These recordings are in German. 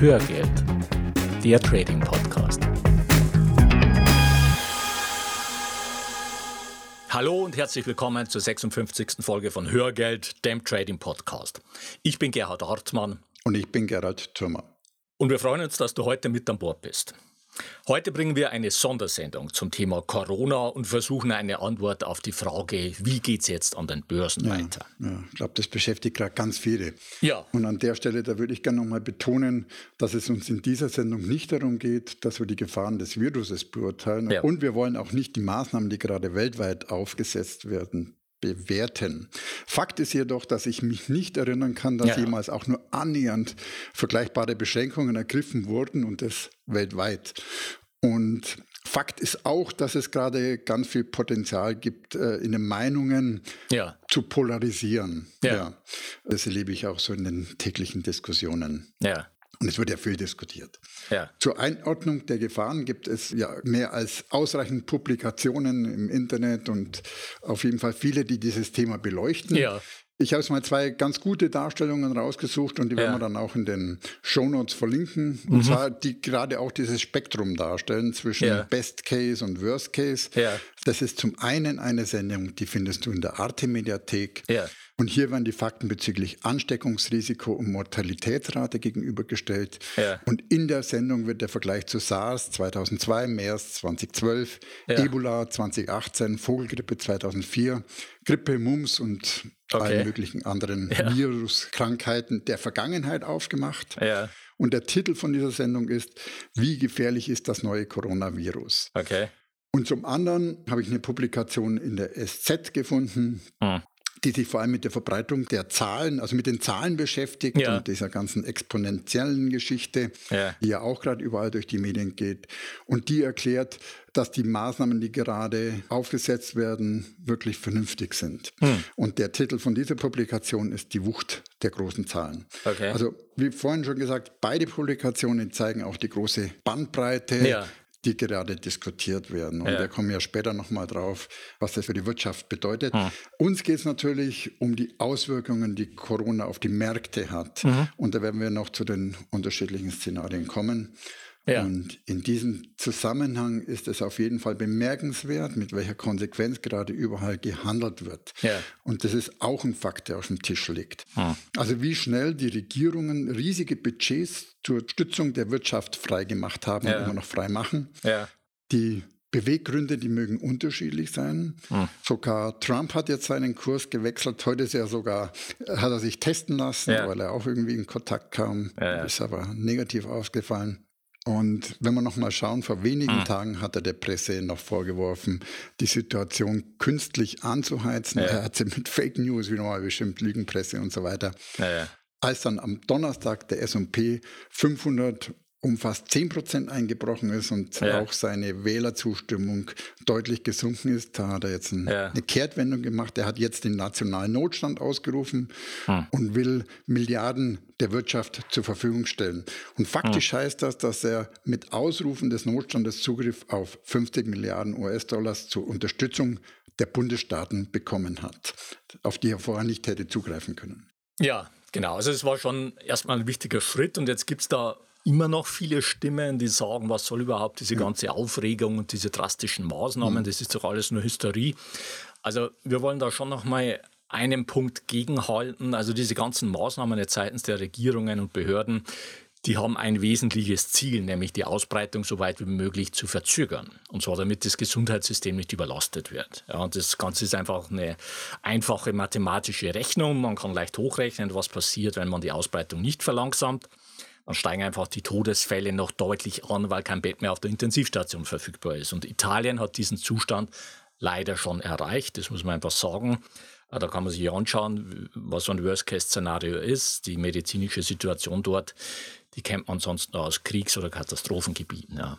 Hörgeld, der Trading Podcast. Hallo und herzlich willkommen zur 56. Folge von Hörgeld, dem Trading Podcast. Ich bin Gerhard Hartmann. Und ich bin Gerald Thürmer. Und wir freuen uns, dass du heute mit an Bord bist. Heute bringen wir eine Sondersendung zum Thema Corona und versuchen eine Antwort auf die Frage, wie geht es jetzt an den Börsen ja, weiter? Ja, ich glaube, das beschäftigt gerade ganz viele. Ja. Und an der Stelle, da würde ich gerne nochmal betonen, dass es uns in dieser Sendung nicht darum geht, dass wir die Gefahren des Viruses beurteilen. Ja. Und wir wollen auch nicht die Maßnahmen, die gerade weltweit aufgesetzt werden, bewerten. Fakt ist jedoch, dass ich mich nicht erinnern kann, dass Ja. jemals auch nur annähernd vergleichbare Beschränkungen ergriffen wurden und das weltweit. Und Fakt ist auch, dass es gerade ganz viel Potenzial gibt, äh, in den Meinungen Ja, zu polarisieren. Ja. Das erlebe ich auch so in den täglichen Diskussionen. ja, Und es wird ja viel diskutiert. ja. Zur Einordnung der Gefahren gibt es ja mehr als ausreichend Publikationen im Internet und auf jeden Fall viele, die dieses Thema beleuchten. Ja. Ich habe jetzt mal zwei ganz gute Darstellungen rausgesucht und die werden Ja. wir dann auch in den Shownotes verlinken. Und zwar die gerade auch dieses Spektrum darstellen zwischen Ja. Best Case und Worst Case. Ja. Das ist zum einen eine Sendung, die findest du in der Arte-Mediathek. Ja. Und hier werden die Fakten bezüglich Ansteckungsrisiko und Mortalitätsrate gegenübergestellt. Ja. Und in der Sendung wird der Vergleich zu SARS 2002, MERS 2012, Ja. Ebola 2018, Vogelgrippe 2004, Grippe, Mumps und Okay. allen möglichen anderen Ja. Viruskrankheiten der Vergangenheit aufgemacht. Ja, Und der Titel von dieser Sendung ist, wie gefährlich ist das neue Coronavirus? okay. Und zum anderen habe ich eine Publikation in der SZ gefunden, Hm. die sich vor allem mit der Verbreitung der Zahlen, also mit den Zahlen beschäftigt Ja. und dieser ganzen exponentiellen Geschichte, Ja. die ja auch gerade überall durch die Medien geht. Und die erklärt, dass die Maßnahmen, die gerade aufgesetzt werden, wirklich vernünftig sind. Hm. Und der Titel von dieser Publikation ist Die Wucht der großen Zahlen. Okay. Also, wie vorhin schon gesagt, beide Publikationen zeigen auch die große Bandbreite Ja. Die gerade diskutiert werden. Und Ja. wir kommen ja später nochmal drauf, was das für die Wirtschaft bedeutet. Hm. Uns geht es natürlich um die Auswirkungen, die Corona auf die Märkte hat. Mhm. Und da werden wir noch zu den unterschiedlichen Szenarien kommen. Ja. Und in diesem Zusammenhang ist es auf jeden Fall bemerkenswert, mit welcher Konsequenz gerade überall gehandelt wird. Ja. Und das ist auch ein Fakt, der auf dem Tisch liegt. Hm. Also wie schnell die Regierungen riesige Budgets zur Stützung der Wirtschaft freigemacht haben Ja. und immer noch frei machen. Die Beweggründe, die mögen unterschiedlich sein. Hm. Sogar Trump hat jetzt seinen Kurs gewechselt. Heute ist er sogar, hat er sich testen lassen, Ja. weil er auch irgendwie in Kontakt kam. Ja, ja. Ist aber negativ ausgefallen. Und wenn wir noch mal schauen, vor wenigen Hm. Tagen hat er der Presse noch vorgeworfen, die Situation künstlich anzuheizen. Ja. Er hat sie mit Fake News wieder mal bestimmt, Lügenpresse und so weiter. Ja, ja. Als dann am Donnerstag der S&P 500 um fast 10 Prozent eingebrochen ist und Ja. auch seine Wählerzustimmung deutlich gesunken ist, da hat er jetzt ein, Ja. eine Kehrtwendung gemacht. Er hat jetzt den nationalen Notstand ausgerufen Hm. und will Milliarden der Wirtschaft zur Verfügung stellen. Und faktisch Hm. heißt das, dass er mit Ausrufen des Notstandes Zugriff auf 50 Milliarden US-Dollars zur Unterstützung der Bundesstaaten bekommen hat, auf die er vorher nicht hätte zugreifen können. Ja, genau. Also es war schon erstmal ein wichtiger Schritt und jetzt gibt es da immer noch viele Stimmen, die sagen, was soll überhaupt diese ganze Aufregung und diese drastischen Maßnahmen, das ist doch alles nur Hysterie. Also wir wollen da schon noch mal einen Punkt gegenhalten. Also diese ganzen Maßnahmen jetzt seitens der Regierungen und Behörden, die haben ein wesentliches Ziel, nämlich die Ausbreitung so weit wie möglich zu verzögern. Und zwar damit das Gesundheitssystem nicht überlastet wird. Ja, und das Ganze ist einfach eine einfache mathematische Rechnung. Man kann leicht hochrechnen, was passiert, wenn man die Ausbreitung nicht verlangsamt. Dann steigen einfach die Todesfälle noch deutlich an, weil kein Bett mehr auf der Intensivstation verfügbar ist. Und Italien hat diesen Zustand leider schon erreicht, das muss man einfach sagen. Da kann man sich anschauen, was so ein Worst-Case-Szenario ist. Die medizinische Situation dort, die kennt man sonst nur aus Kriegs- oder Katastrophengebieten. Ja.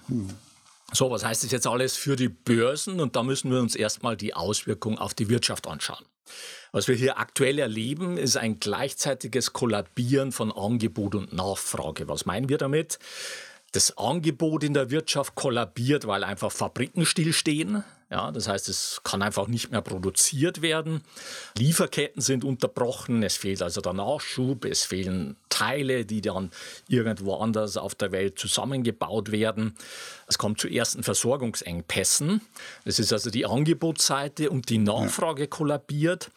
So, was heißt das jetzt alles für die Börsen? Und da müssen wir uns erstmal die Auswirkungen auf die Wirtschaft anschauen. Was wir hier aktuell erleben, ist ein gleichzeitiges Kollabieren von Angebot und Nachfrage. Was meinen wir damit? Das Angebot in der Wirtschaft kollabiert, weil einfach Fabriken stillstehen. Ja, das heißt, es kann einfach nicht mehr produziert werden. Lieferketten sind unterbrochen, es fehlt also der Nachschub, es fehlen Teile, die dann irgendwo anders auf der Welt zusammengebaut werden. Es kommt zu ersten Versorgungsengpässen. Das ist also die Angebotsseite und die Nachfrage kollabiert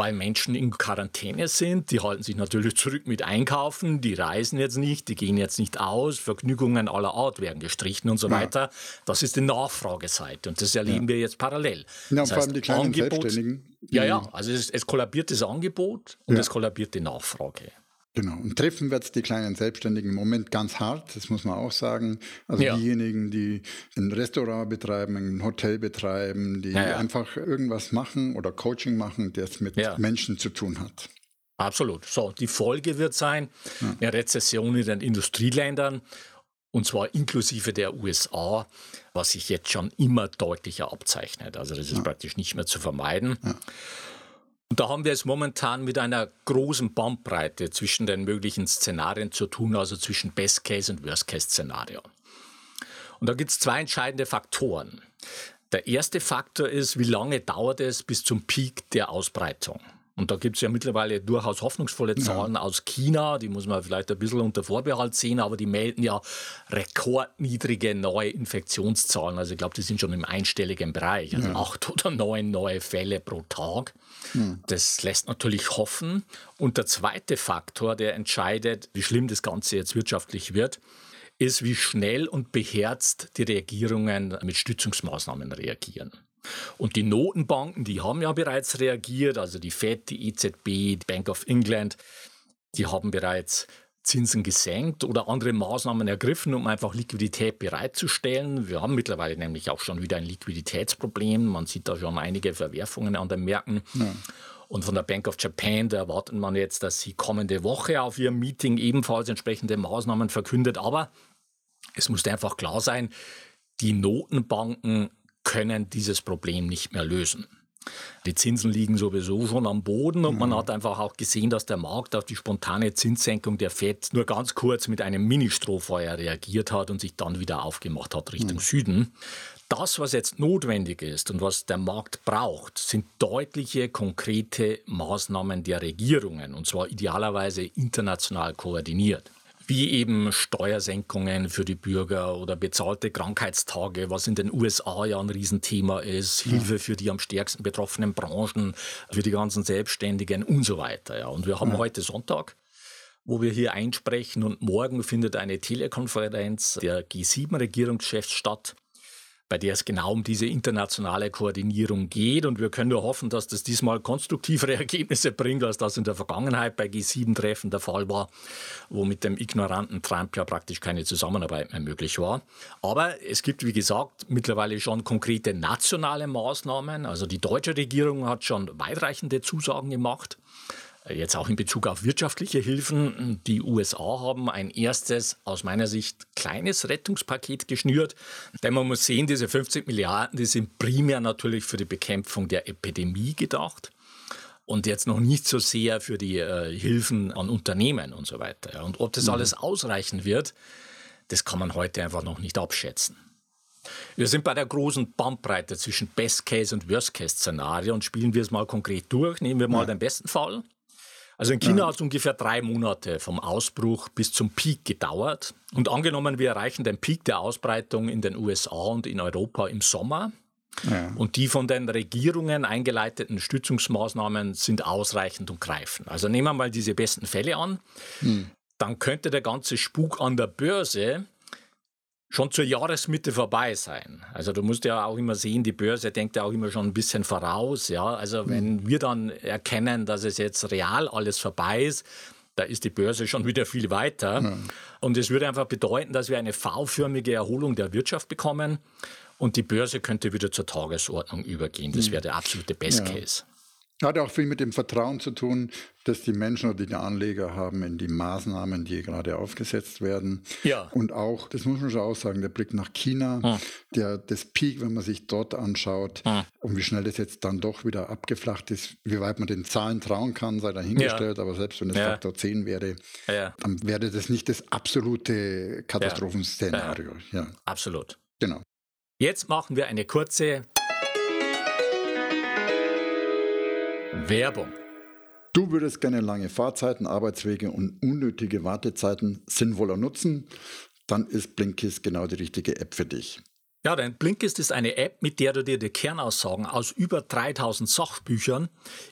weil Menschen in Quarantäne sind. Die halten sich natürlich zurück mit Einkaufen, die reisen jetzt nicht, die gehen jetzt nicht aus, Vergnügungen aller Art werden gestrichen und so ja. weiter. Das ist die Nachfrageseite und das erleben ja. wir jetzt parallel. Ja, das vor heißt, allem die kleinen Angebot, Selbstständigen. Ja, ja, also es, es kollabiert das Angebot und es kollabiert die Nachfrage. Genau. Und treffen wird es die kleinen Selbstständigen im Moment ganz hart, das muss man auch sagen. Also ja. diejenigen, die ein Restaurant betreiben, ein Hotel betreiben, die ja, ja. einfach irgendwas machen oder Coaching machen, das mit Menschen zu tun hat. Absolut. So, die Folge wird sein, eine Rezession in den Industrieländern und zwar inklusive der USA, was sich jetzt schon immer deutlicher abzeichnet. Also das ist praktisch nicht mehr zu vermeiden. Und da haben wir es momentan mit einer großen Bandbreite zwischen den möglichen Szenarien zu tun, also zwischen Best Case und Worst Case Szenario. Und da gibt es zwei entscheidende Faktoren. Der erste Faktor ist, wie lange dauert es bis zum Peak der Ausbreitung? Und da gibt es ja mittlerweile durchaus hoffnungsvolle Zahlen ja. aus China, die muss man vielleicht ein bisschen unter Vorbehalt sehen, aber die melden ja rekordniedrige neue Infektionszahlen. Also ich glaube, die sind schon im einstelligen Bereich, also ja. acht oder neun neue Fälle pro Tag. Hm. Das lässt natürlich hoffen. Und der zweite Faktor, der entscheidet, wie schlimm das Ganze jetzt wirtschaftlich wird, ist, wie schnell und beherzt die Regierungen mit Stützungsmaßnahmen reagieren. Und die Notenbanken, die haben ja bereits reagiert, also die Fed, die EZB, die Bank of England, die haben bereits Zinsen gesenkt oder andere Maßnahmen ergriffen, um einfach Liquidität bereitzustellen. Wir haben mittlerweile nämlich auch schon wieder ein Liquiditätsproblem. Man sieht da schon einige Verwerfungen an den Märkten. Ja. Und von der Bank of Japan, da erwartet man jetzt, dass sie kommende Woche auf ihrem Meeting ebenfalls entsprechende Maßnahmen verkündet. Aber es muss einfach klar sein, die Notenbanken können dieses Problem nicht mehr lösen. Die Zinsen liegen sowieso schon am Boden und man mhm. hat einfach auch gesehen, dass der Markt auf die spontane Zinssenkung der FED nur ganz kurz mit einem Mini-Strohfeuer reagiert hat und sich dann wieder aufgemacht hat Richtung mhm. Süden. Das, was jetzt notwendig ist und was der Markt braucht, sind deutliche, konkrete Maßnahmen der Regierungen und zwar idealerweise international koordiniert wie eben Steuersenkungen für die Bürger oder bezahlte Krankheitstage, was in den USA ja ein Riesenthema ist, Hilfe für die am stärksten betroffenen Branchen, für die ganzen Selbstständigen und so weiter. Ja. Und wir haben ja. heute Sonntag wo wir hier einsprechen und morgen findet eine Telekonferenz der G7-Regierungschefs statt bei der es genau um diese internationale Koordinierung geht. Und wir können nur hoffen, dass das diesmal konstruktivere Ergebnisse bringt, als das in der Vergangenheit bei G7-Treffen der Fall war, wo mit dem ignoranten Trump ja praktisch keine Zusammenarbeit mehr möglich war. Aber es gibt, wie gesagt, mittlerweile schon konkrete nationale Maßnahmen. Also die deutsche Regierung hat schon weitreichende Zusagen gemacht. Jetzt auch in Bezug auf wirtschaftliche Hilfen. Die USA haben ein erstes, aus meiner Sicht, kleines Rettungspaket geschnürt. Denn man muss sehen, diese 50 Milliarden, die sind primär natürlich für die Bekämpfung der Epidemie gedacht und jetzt noch nicht so sehr für die äh, Hilfen an Unternehmen und so weiter. Und ob das mhm. alles ausreichen wird, das kann man heute einfach noch nicht abschätzen. Wir sind bei der großen Bandbreite zwischen Best Case und Worst Case Szenario und spielen wir es mal konkret durch. Nehmen wir mal ja. den besten Fall. Also in China ja. hat es ungefähr drei Monate vom Ausbruch bis zum Peak gedauert. Und angenommen, wir erreichen den Peak der Ausbreitung in den USA und in Europa im Sommer. Ja. Und die von den Regierungen eingeleiteten Stützungsmaßnahmen sind ausreichend und greifen. Also nehmen wir mal diese besten Fälle an. Hm. Dann könnte der ganze Spuk an der Börse schon zur Jahresmitte vorbei sein. Also du musst ja auch immer sehen, die Börse denkt ja auch immer schon ein bisschen voraus. Ja? Also wenn mhm. wir dann erkennen, dass es jetzt real alles vorbei ist, da ist die Börse schon wieder viel weiter. Mhm. Und es würde einfach bedeuten, dass wir eine V-förmige Erholung der Wirtschaft bekommen und die Börse könnte wieder zur Tagesordnung übergehen. Das mhm. wäre der absolute Best Case. Hat auch viel mit dem Vertrauen zu tun, dass die Menschen oder die Anleger haben in die Maßnahmen, die gerade aufgesetzt werden. Ja. Und auch, das muss man schon auch sagen, der Blick nach China, hm. der, das Peak, wenn man sich dort anschaut hm. und wie schnell das jetzt dann doch wieder abgeflacht ist, wie weit man den Zahlen trauen kann, sei dahingestellt, ja. aber selbst wenn es ja. Faktor 10 wäre, ja. dann wäre das nicht das absolute Katastrophenszenario. Ja. Absolut. Genau. Jetzt machen wir eine kurze Werbung. Du würdest gerne lange Fahrzeiten, Arbeitswege und unnötige Wartezeiten sinnvoller nutzen, dann ist Blinkist genau die richtige App für dich. Ja, denn Blinkist ist eine App, mit der du dir die Kernaussagen aus über 3000 Sachbüchern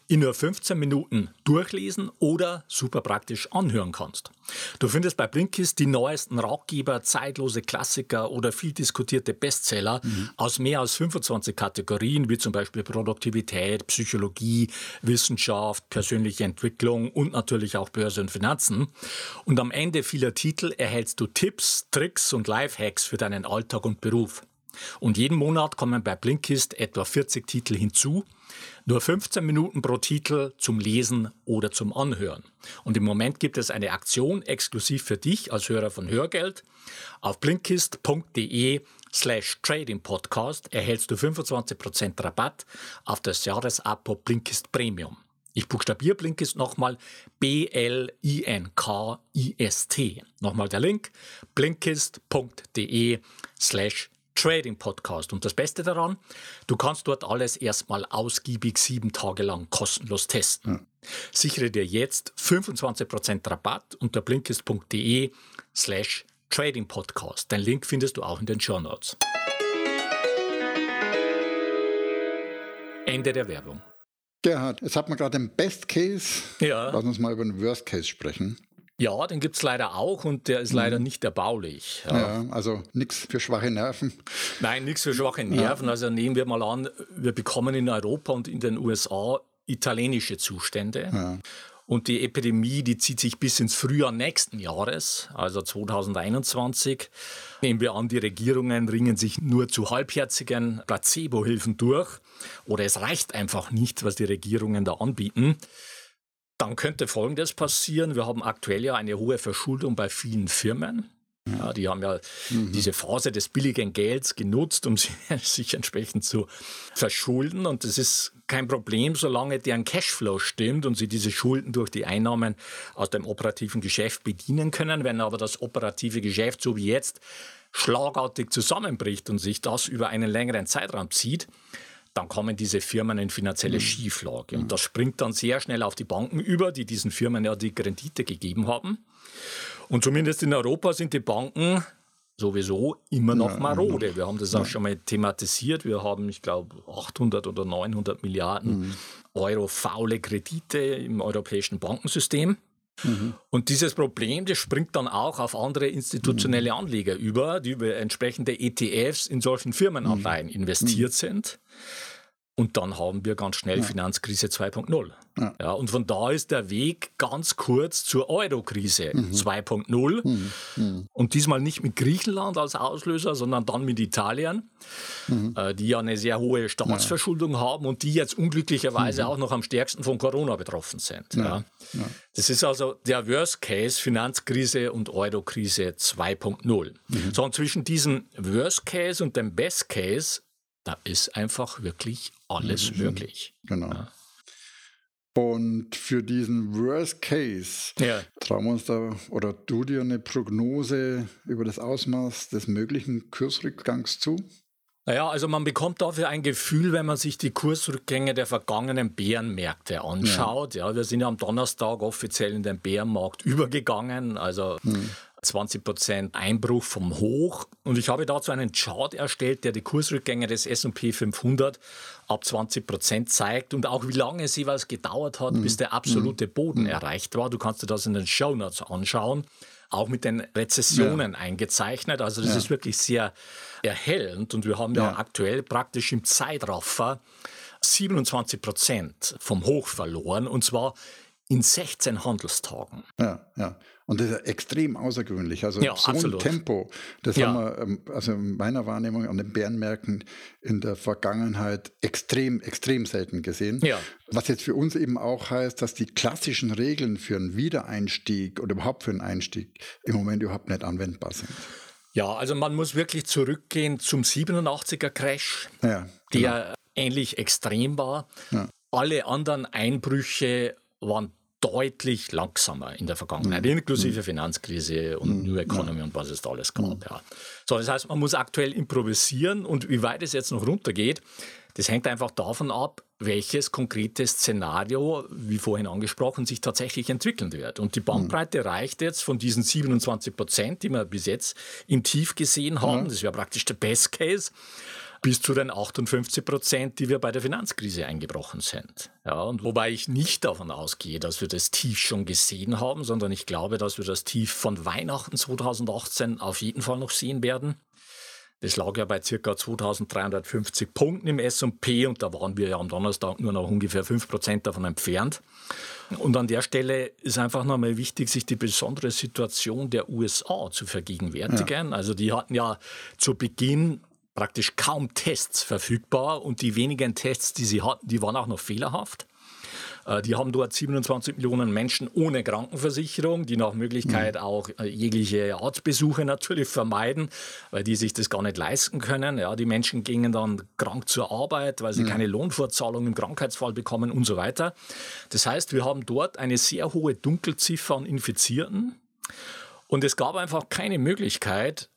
in nur 15 Minuten durchlesen oder super praktisch anhören kannst. Du findest bei Blinkist die neuesten Ratgeber, zeitlose Klassiker oder viel diskutierte Bestseller mhm. aus mehr als 25 Kategorien, wie zum Beispiel Produktivität, Psychologie, Wissenschaft, persönliche Entwicklung und natürlich auch Börse und Finanzen. Und am Ende vieler Titel erhältst du Tipps, Tricks und Lifehacks für deinen Alltag und Beruf. Und jeden Monat kommen bei Blinkist etwa 40 Titel hinzu. Nur 15 Minuten pro Titel zum Lesen oder zum Anhören. Und im Moment gibt es eine Aktion exklusiv für dich als Hörer von Hörgeld. Auf blinkist.de slash Trading Podcast erhältst du 25% Rabatt auf das Jahresabo Blinkist Premium. Ich buchstabiere Blinkist nochmal B-L-I-N-K-I-S-T. Nochmal der Link blinkist.de slash Trading Podcast. Und das Beste daran, du kannst dort alles erstmal ausgiebig sieben Tage lang kostenlos testen. Ja. Sichere dir jetzt 25% Rabatt unter blinkist.de slash Trading Podcast. Den Link findest du auch in den Show Notes. Ende der Werbung. Gerhard, jetzt hat man gerade den Best Case. Ja. Lass uns mal über den Worst Case sprechen. Ja, den gibt es leider auch und der ist mhm. leider nicht erbaulich. Ja, ja also nichts für schwache Nerven. Nein, nichts für schwache Nerven. Ja. Also nehmen wir mal an, wir bekommen in Europa und in den USA italienische Zustände. Ja. Und die Epidemie, die zieht sich bis ins Frühjahr nächsten Jahres, also 2021. Nehmen wir an, die Regierungen ringen sich nur zu halbherzigen Placebo-Hilfen durch. Oder es reicht einfach nicht, was die Regierungen da anbieten. Dann könnte Folgendes passieren. Wir haben aktuell ja eine hohe Verschuldung bei vielen Firmen. Ja, die haben ja mhm. diese Phase des billigen Gelds genutzt, um sich entsprechend zu verschulden. Und das ist kein Problem, solange deren Cashflow stimmt und sie diese Schulden durch die Einnahmen aus dem operativen Geschäft bedienen können. Wenn aber das operative Geschäft, so wie jetzt, schlagartig zusammenbricht und sich das über einen längeren Zeitraum zieht, dann kommen diese Firmen in finanzielle mhm. Schieflage. Und das springt dann sehr schnell auf die Banken über, die diesen Firmen ja die Rendite gegeben haben. Und zumindest in Europa sind die Banken sowieso immer noch ja, marode. Wir haben das auch schon mal thematisiert. Wir haben, ich glaube, 800 oder 900 Milliarden mhm. Euro faule Kredite im europäischen Bankensystem. Mhm. Und dieses Problem, das springt dann auch auf andere institutionelle mhm. Anleger über, die über entsprechende ETFs in solchen Firmenanleihen mhm. investiert sind. Und dann haben wir ganz schnell ja. Finanzkrise 2.0. Ja. ja. und von da ist der Weg ganz kurz zur Eurokrise mhm. 2.0. Mhm. Mhm. Und diesmal nicht mit Griechenland als Auslöser, sondern dann mit Italien, mhm. äh, die ja eine sehr hohe Staatsverschuldung ja. haben und die jetzt unglücklicherweise mhm. auch noch am stärksten von Corona betroffen sind. Ja. Das ist also der Worst Case, Finanzkrise und Eurokrise 2.0. Mhm. So, und zwischen diesem Worst Case und dem Best Case da ist einfach wirklich alles mhm. möglich. Genau. Ja. Und für diesen Worst Case ja. trauen wir uns da oder du dir eine Prognose über das Ausmaß des möglichen Kursrückgangs zu? Naja, also man bekommt dafür ein Gefühl, wenn man sich die Kursrückgänge der vergangenen Bärenmärkte anschaut. Ja. ja wir sind ja am Donnerstag offiziell in den Bärenmarkt übergegangen. Also hm. 20 Prozent Einbruch vom Hoch. Und ich habe dazu einen Chart erstellt, der die Kursrückgänge des S&P 500 ab 20 Prozent zeigt und auch wie lange es jeweils gedauert hat, mhm. bis der absolute mhm. Boden mhm. erreicht war. Du kannst dir das in den Show Notes anschauen. Auch mit den Rezessionen ja. eingezeichnet. Also das ja. ist wirklich sehr erhellend. Und wir haben ja, ja aktuell praktisch im Zeitraffer 27 Prozent vom Hoch verloren. Und zwar in 16 Handelstagen. Ja, ja. Und das ist extrem außergewöhnlich. Also ja, so absolut. ein Tempo, das ja. haben wir, ähm, also in meiner Wahrnehmung an den Bärenmärkten in der Vergangenheit extrem, extrem selten gesehen. Ja. Was jetzt für uns eben auch heißt, dass die klassischen Regeln für einen Wiedereinstieg oder überhaupt für einen Einstieg im Moment überhaupt nicht anwendbar sind. Ja, also man muss wirklich zurückgehen zum 87er Crash, ja, genau. der ähnlich extrem war. Alle anderen Einbrüche waren deutlich langsamer in der Vergangenheit, mhm. inklusive mhm. Finanzkrise und mhm. New Economy und was es da alles gab. Ja. So, das heißt, man muss aktuell improvisieren und wie weit es jetzt noch runtergeht, Das hängt einfach davon ab, welches konkrete Szenario, wie vorhin angesprochen, sich tatsächlich entwickeln wird. Und die Bandbreite reicht jetzt von diesen 27 Prozent, die wir bis jetzt im Tief gesehen haben, das wäre praktisch der Best Case, bis zu den 58 Prozent, die wir bei der Finanzkrise eingebrochen sind. Ja, und wobei ich nicht davon ausgehe, dass wir das Tief schon gesehen haben, sondern ich glaube, dass wir das Tief von Weihnachten 2018 auf jeden Fall noch sehen werden. Das lag ja bei ca. 2350 Punkten im SP und da waren wir ja am Donnerstag nur noch ungefähr 5% davon entfernt. Und an der Stelle ist einfach nochmal wichtig, sich die besondere Situation der USA zu vergegenwärtigen. Ja. Also die hatten ja zu Beginn praktisch kaum Tests verfügbar und die wenigen Tests, die sie hatten, die waren auch noch fehlerhaft. Äh, die haben dort 27 Millionen Menschen ohne Krankenversicherung, die nach Möglichkeit mhm. auch äh, jegliche Arztbesuche natürlich vermeiden, weil die sich das gar nicht leisten können. Ja, die Menschen gingen dann krank zur Arbeit, weil sie mhm. keine Lohnfortzahlung im Krankheitsfall bekommen und so weiter. Das heißt, wir haben dort eine sehr hohe Dunkelziffer an Infizierten. Und es gab einfach keine Möglichkeit,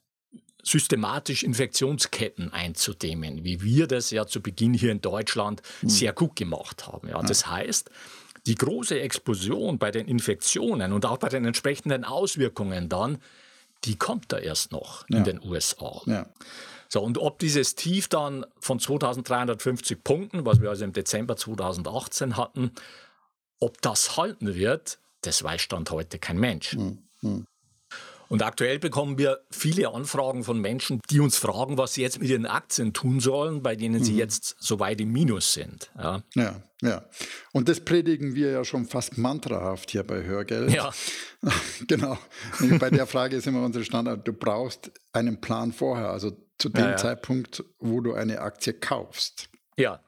systematisch Infektionsketten einzudämmen, wie wir das ja zu Beginn hier in Deutschland mhm. sehr gut gemacht haben. Ja, das heißt, die große Explosion bei den Infektionen und auch bei den entsprechenden Auswirkungen dann, die kommt da erst noch ja. in den USA. Ja. So, und ob dieses Tief dann von 2350 Punkten, was wir also im Dezember 2018 hatten, ob das halten wird, das weiß Stand heute kein Mensch. Mhm. Und aktuell bekommen wir viele Anfragen von Menschen, die uns fragen, was sie jetzt mit ihren Aktien tun sollen, bei denen sie mhm. jetzt so weit im Minus sind. Ja. ja, ja. Und das predigen wir ja schon fast mantrahaft hier bei Hörgeld. Ja. genau. bei der Frage ist immer unser Standard, du brauchst einen Plan vorher, also zu dem ja, ja. Zeitpunkt, wo du eine Aktie kaufst. Ja,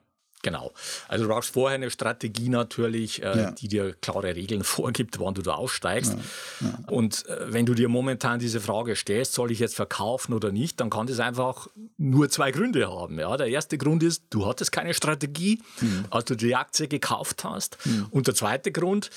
Genau. Also du brauchst vorher eine Strategie natürlich, äh, ja. die dir klare Regeln vorgibt, wann du da aussteigst. Ja. Ja. Und äh, wenn du dir momentan diese Frage stellst, soll ich jetzt verkaufen oder nicht, dann kann das einfach nur zwei Gründe haben. Ja? Der erste Grund ist, du hattest keine Strategie, mhm. als du die Aktie gekauft hast. Mhm. Und der zweite Grund,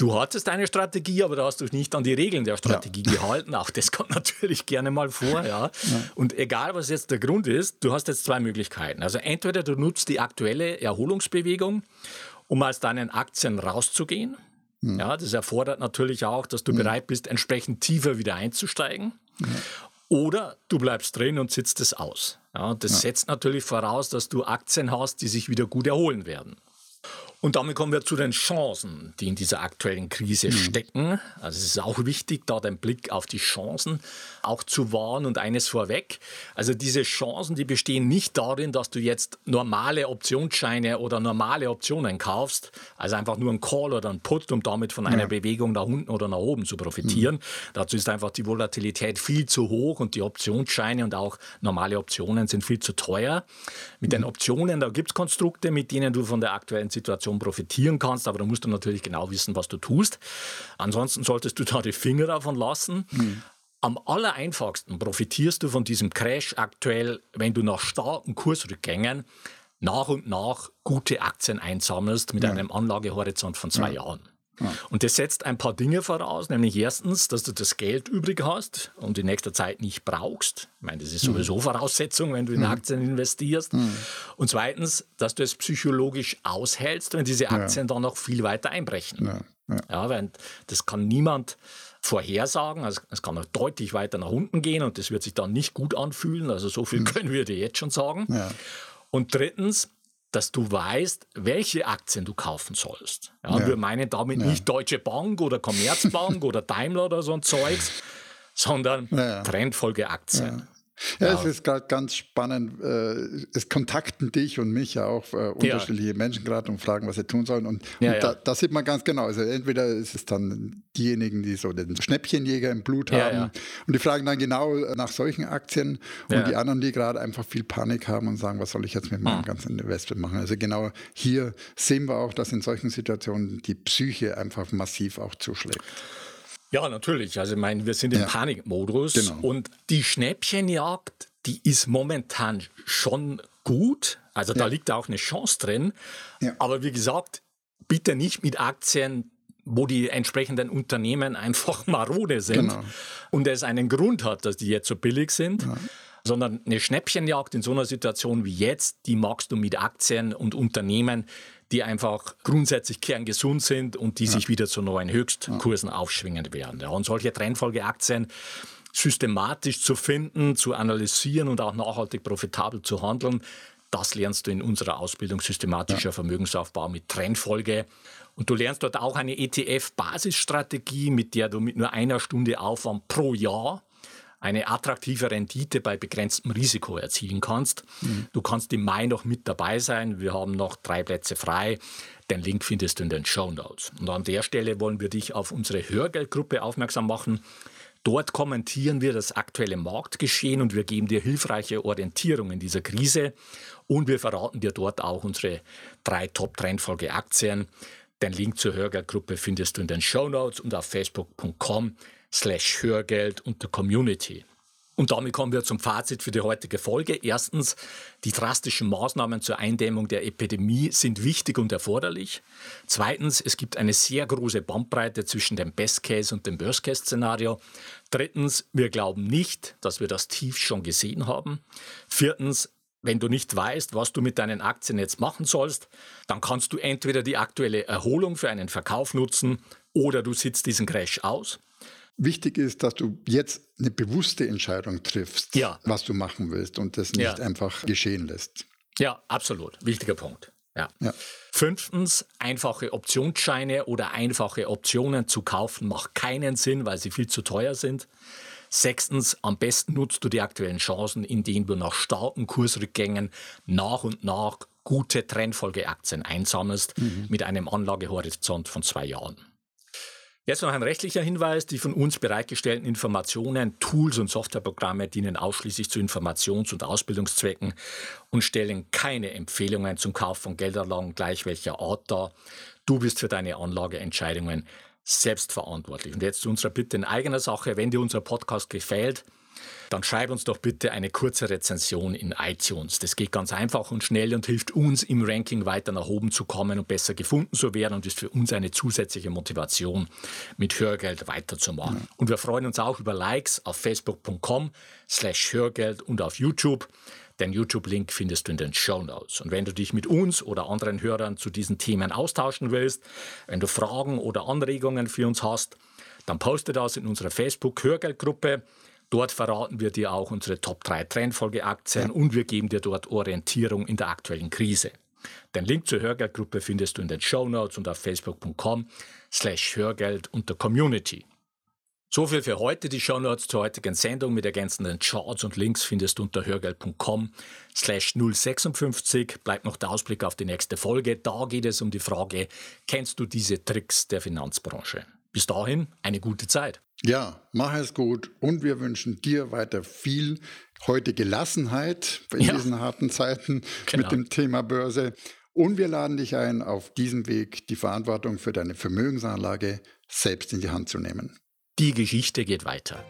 Du hattest eine Strategie, aber da hast du dich nicht an die Regeln der Strategie ja. gehalten. Auch das kommt natürlich gerne mal vor. Ja. ja. Und egal, was jetzt der Grund ist, du hast jetzt zwei Möglichkeiten. Also entweder du nutzt die aktuelle Erholungsbewegung, um aus deinen Aktien rauszugehen. Mhm. Ja, das erfordert natürlich auch, dass du mhm. bereit bist, entsprechend tiefer wieder einzusteigen. Ja. Oder du bleibst drin und sitzt es aus. Ja, das setzt natürlich voraus, dass du Aktien hast, die sich wieder gut erholen werden. Und damit kommen wir zu den Chancen, die in dieser aktuellen Krise mhm. stecken. Also es ist auch wichtig, da den Blick auf die Chancen auch zu wahren und eines vorweg. Also diese Chancen, die bestehen nicht darin, dass du jetzt normale Optionsscheine oder normale Optionen kaufst, also einfach nur ein Call oder ein Put, um damit von einer ja. Bewegung nach unten oder nach oben zu profitieren. Mhm. Dazu ist einfach die Volatilität viel zu hoch und die Optionsscheine und auch normale Optionen sind viel zu teuer. Mit mhm. den Optionen, da gibt es Konstrukte, mit denen du von der aktuellen Situation Situation profitieren kannst, aber da musst du natürlich genau wissen, was du tust. Ansonsten solltest du da die Finger davon lassen. Mhm. Am allereinfachsten profitierst du von diesem Crash aktuell, wenn du nach starken Kursrückgängen nach und nach gute Aktien einsammelst mit ja. einem Anlagehorizont von zwei ja. Jahren. Und das setzt ein paar Dinge voraus, nämlich erstens, dass du das Geld übrig hast und in nächster Zeit nicht brauchst. Ich meine, das ist sowieso mhm. Voraussetzung, wenn du in mhm. Aktien investierst. Mhm. Und zweitens, dass du es psychologisch aushältst, wenn diese Aktien ja. dann noch viel weiter einbrechen. Ja, ja. ja weil das kann niemand vorhersagen. Also es kann noch deutlich weiter nach unten gehen und das wird sich dann nicht gut anfühlen. Also so viel können wir dir jetzt schon sagen. Und drittens, dass du weißt, welche Aktien du kaufen sollst. Ja, ja. Wir meinen damit ja. nicht Deutsche Bank oder Commerzbank oder Daimler oder so ein Zeugs, sondern. Trendfolgeaktien. Ja, ja, es ist gerade ganz spannend. Äh, es kontakten dich und mich ja auch äh, unterschiedliche ja. Menschen gerade und fragen, was sie tun sollen. Und, ja, und da, da, sieht man ganz genau. Also entweder ist es dann diejenigen, die so den Schnäppchenjäger im Blut haben und die fragen dann genau nach solchen Aktien und die anderen, die gerade einfach viel Panik haben und sagen, was soll ich jetzt mit meinem hm. ganzen Investment machen. Also genau hier sehen wir auch, dass in solchen Situationen die Psyche einfach massiv auch zuschlägt. Ja, natürlich. Also ich meine, wir sind im ja. Panikmodus genau. und die Schnäppchenjagd, die ist momentan schon gut. Also da liegt auch eine Chance drin. Ja. Aber wie gesagt, bitte nicht mit Aktien, wo die entsprechenden Unternehmen einfach marode sind genau. und es einen Grund hat, dass die jetzt so billig sind. Ja. sondern eine Schnäppchenjagd in so einer Situation wie jetzt, die magst du mit Aktien und Unternehmen, die einfach grundsätzlich kerngesund sind und die ja. sich wieder zu neuen Höchstkursen ja. aufschwingen werden. Ja, und solche Trendfolgeaktien systematisch zu finden, zu analysieren und auch nachhaltig profitabel zu handeln, das lernst du in unserer Ausbildung systematischer. Vermögensaufbau mit Trendfolge. Und du lernst dort auch eine ETF-Basisstrategie, mit der du mit nur einer Stunde Aufwand pro Jahr eine attraktive Rendite bei begrenztem Risiko erzielen kannst. Mhm. Du kannst im Mai noch mit dabei sein. Wir haben noch drei Plätze frei. Den Link findest du in den Show Notes. Und an der Stelle wollen wir dich auf unsere Hörgeldgruppe aufmerksam machen. Dort kommentieren wir das aktuelle Marktgeschehen und wir geben dir hilfreiche Orientierung in dieser Krise. Und wir verraten dir dort auch unsere drei Top-Trendfolge-Aktien. Den Link zur Hörgeldgruppe findest du in den Show Notes und auf facebook.com slash Hörgeld und der Community. Und damit kommen wir zum Fazit für die heutige Folge. Erstens, die drastischen Maßnahmen zur Eindämmung der Epidemie sind wichtig und erforderlich. Zweitens, es gibt eine sehr große Bandbreite zwischen dem Best-Case und dem Worst-Case-Szenario. Drittens, wir glauben nicht, dass wir das Tief schon gesehen haben. Viertens, wenn du nicht weißt, was du mit deinen Aktien jetzt machen sollst, dann kannst du entweder die aktuelle Erholung für einen Verkauf nutzen oder du sitzt diesen Crash aus. Wichtig ist, dass du jetzt eine bewusste Entscheidung triffst, ja. was du machen willst und das nicht ja. einfach geschehen lässt. Ja, absolut. Wichtiger Punkt. Ja. ja. Fünftens, einfache Optionsscheine oder einfache Optionen zu kaufen macht keinen Sinn, weil sie viel zu teuer sind. Sechstens, am besten nutzt du die aktuellen Chancen, indem du nach starken Kursrückgängen nach und nach gute Trendfolgeaktien einsammelst mhm. mit einem Anlagehorizont von zwei Jahren. Jetzt noch ein rechtlicher Hinweis. Die von uns bereitgestellten Informationen, Tools und Softwareprogramme dienen ausschließlich zu Informations- und Ausbildungszwecken und stellen keine Empfehlungen zum Kauf von Geldanlagen gleich welcher Art dar. Du bist für deine Anlageentscheidungen selbstverantwortlich. Und jetzt zu unserer Bitte in eigener Sache. Wenn dir unser Podcast gefällt, dann schreib uns doch bitte eine kurze Rezension in iTunes. Das geht ganz einfach und schnell und hilft uns im Ranking weiter nach oben zu kommen und besser gefunden zu werden und ist für uns eine zusätzliche Motivation, mit Hörgeld weiterzumachen. Mhm. Und wir freuen uns auch über Likes auf facebook.com slash Hörgeld und auf YouTube. Den YouTube-Link findest du in den Show Notes. Und wenn du dich mit uns oder anderen Hörern zu diesen Themen austauschen willst, wenn du Fragen oder Anregungen für uns hast, dann poste das in unserer Facebook-Hörgeldgruppe. Dort verraten wir dir auch unsere Top 3 Trendfolgeaktien und wir geben dir dort Orientierung in der aktuellen Krise. Den Link zur Hörgeldgruppe findest du in den Show Notes und auf facebook.com slash Hörgeld unter Community. So viel für heute. Die Show Notes zur heutigen Sendung mit ergänzenden Charts und Links findest du unter hörgeld.com slash 056. Bleibt noch der Ausblick auf die nächste Folge. Da geht es um die Frage, kennst du diese Tricks der Finanzbranche? Bis dahin eine gute Zeit. Ja, mach es gut und wir wünschen dir weiter viel heute Gelassenheit in ja. diesen harten Zeiten genau. mit dem Thema Börse. Und wir laden dich ein, auf diesem Weg die Verantwortung für deine Vermögensanlage selbst in die Hand zu nehmen. Die Geschichte geht weiter.